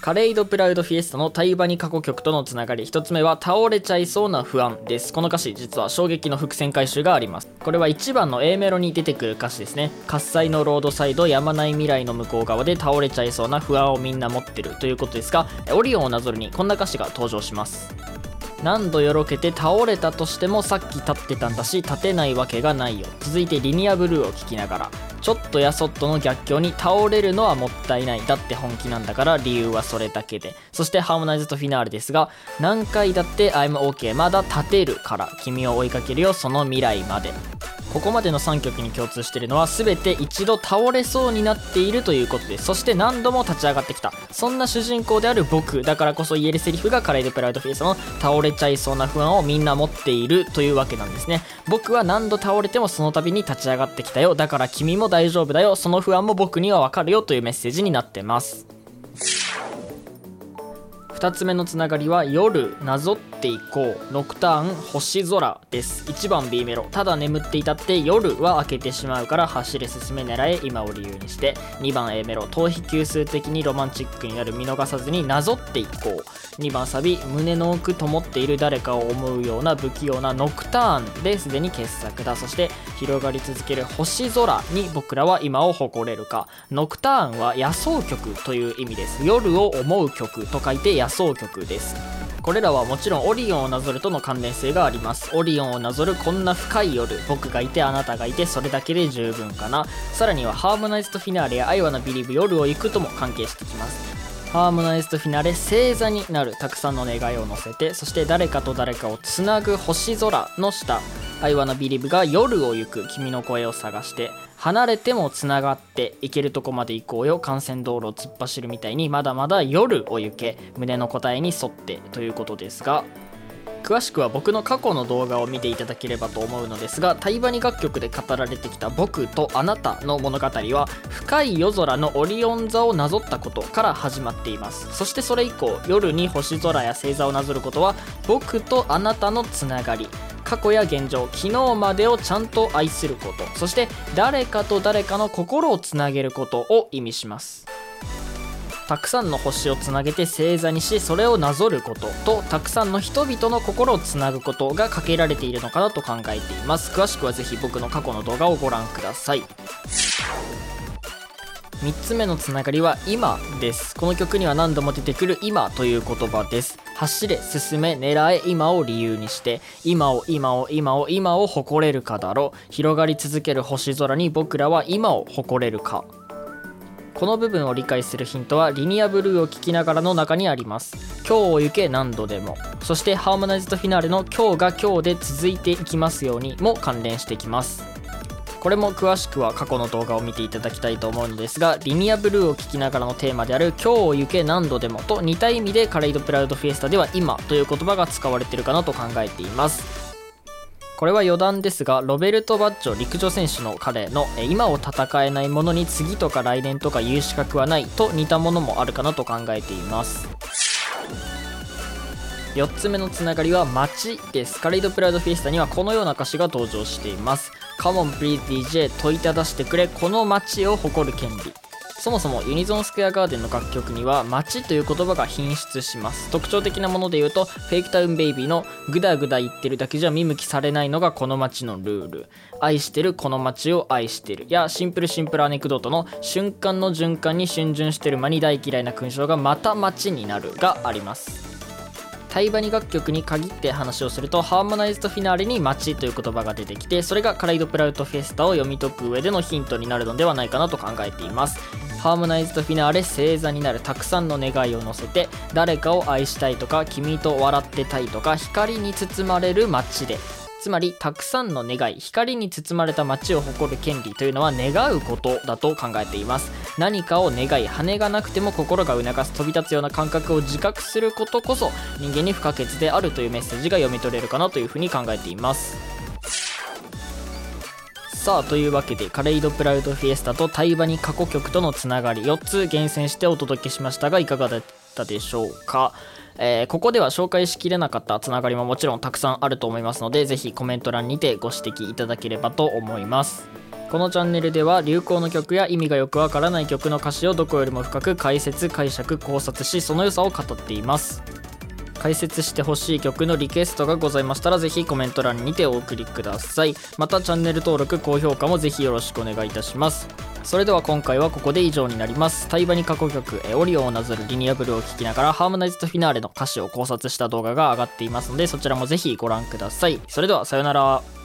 カレイドプラウドフィエスタのタイバニ過去曲とのつながり。1つ目は倒れちゃいそうな不安です。この歌詞実は衝撃の伏線回収があります。これは1番の A メロに出てくる歌詞ですね。喝采のロードサイドやまない未来の向こう側で倒れちゃいそうな不安をみんな持ってる。ということですがオリオンをなぞるにこんな歌詞が登場します。何度よろけて倒れたとしてもさっき立ってたんだし立てないわけがないよ。続いてリニアブルーを聴きながら。ちょっとやそっとの逆境に倒れるのはもったいない。だって本気なんだから理由はそれだけで。そしてハーモナイズとフィナーレですが何回だって I'm OK まだ立てるから。君を追いかけるよその未来まで。ここまでの3曲に共通しているのは全て一度倒れそうになっているということです。そして何度も立ち上がってきた。そんな主人公である僕だからこそ言えるセリフがカレードプラウドフェイスの倒れちゃいそうな不安をみんな持っているというわけなんですね。僕は何度倒れてもその度に立ち上がってきたよ。だから君も大丈夫だよ。その不安も僕にはわかるよというメッセージになってます。2つ目のつながりは夜なぞっていこう。ノクターン星空です。1番 B メロただ眠っていたって夜は明けてしまうから走れ進め狙え今を理由にして。2番 A メロ逃避級数的にロマンチックになる見逃さずになぞっていこう。2番サビ胸の奥灯っている誰かを思うような不器用なノクターンですでに傑作だ。そして広がり続ける星空に僕らは今を誇れるか。ノクターンは野草曲という意味です。夜を思う曲と書いて野草曲です。これらはもちろんオリオンをなぞるとの関連性があります。オリオンをなぞるこんな深い夜僕がいてあなたがいてそれだけで十分かな。さらにはハーモナイズとフィナーレやアイワナビリブ夜を行くとも関係してきます。ハーモナイズとフィナレ星座になるたくさんの願いを乗せてそして誰かと誰かをつなぐ星空の下「I wanna believe」が夜を行く君の声を探して離れてもつながって行けるとこまで行こうよ。幹線道路を突っ走るみたいにまだまだ夜を行け胸の答えに沿ってということですが詳しくは僕の過去の動画を見ていただければと思うのですが対話に楽曲で語られてきた僕とあなたの物語は深い夜空のオリオン座をなぞったことから始まっています。そしてそれ以降夜に星空や星座をなぞることは僕とあなたのつながり過去や現状昨日までをちゃんと愛することそして誰かと誰かの心をつなげることを意味します。たくさんの星をつなげて星座にしそれをなぞることとたくさんの人々の心をつなぐことがかけられているのかなと考えています。詳しくはぜひ僕の過去の動画をご覧ください。3つ目のつながりは今です。この曲には何度も出てくる今という言葉です。走れ進め狙え今を理由にして今を今を今を今を誇れるかだろう。広がり続ける星空に僕らは今を誇れるか。この部分を理解するヒントはリニアブルーを聴きながらの中にあります。今日を行け何度でも。そしてハーモナイズとフィナーレの今日が今日で続いていきますようにも関連してきます。これも詳しくは過去の動画を見ていただきたいと思うのですがリニアブルーを聴きながらのテーマである今日を行け何度でもと似た意味でカレイドプラウドフィエスタでは今という言葉が使われているかなと考えています。これは余談ですがロベルト・バッジョ陸上選手の彼の今を戦えないものに次とか来年とか言う資格はないと似たものもあるかなと考えています。4つ目のつながりは街です。カレイドプラウドフィエスタにはこのような歌詞が登場しています。Come on please DJ 問いただしてくれ。この街を誇る権利。そもそもユニゾンスクエアガーデンの楽曲には街という言葉が品質します。特徴的なもので言うとフェイクタウンベイビーのグダグダ言ってるだけじゃ見向きされないのがこの街のルール。愛してるこの街を愛してる。やシンプルシンプルアネクドートの瞬間の循環に逡巡してる間に大嫌いな勲章がまた街になるがあります。タイバニ楽曲に限って話をするとハーモナイズとフィナーレに街という言葉が出てきてそれがカライドプラウトフェスタを読み解く上でのヒントになるのではないかなと考えています。ハーモナイズとフィナーレ星座になるたくさんの願いを乗せて誰かを愛したいとか君と笑ってたいとか光に包まれる街で。つまりたくさんの願い光に包まれた街を誇る権利というのは願うことだと考えています。何かを願い羽がなくても心が促す飛び立つような感覚を自覚することこそ人間に不可欠であるというメッセージが読み取れるかなというふうに考えています。さあというわけでカレイドプラウドフィエスタとタイバニ過去曲とのつながり4つ厳選してお届けしましたがいかがだったでしょうか？えーここでは紹介しきれなかったつながりももちろんたくさんあると思いますのでぜひコメント欄にてご指摘いただければと思います。このチャンネルでは流行の曲や意味がよくわからない曲の歌詞をどこよりも深く解説解釈考察しその良さを語っています。解説してほしい曲のリクエストがございましたらぜひコメント欄にてお送りください。またチャンネル登録高評価もぜひよろしくお願いいたします。それでは今回はここで以上になります。対話に過去曲えオリオンをなぞるリニアブルを聴きながらハーモナイズとフィナーレの歌詞を考察した動画が上がっていますのでそちらもぜひご覧ください。それではさようなら。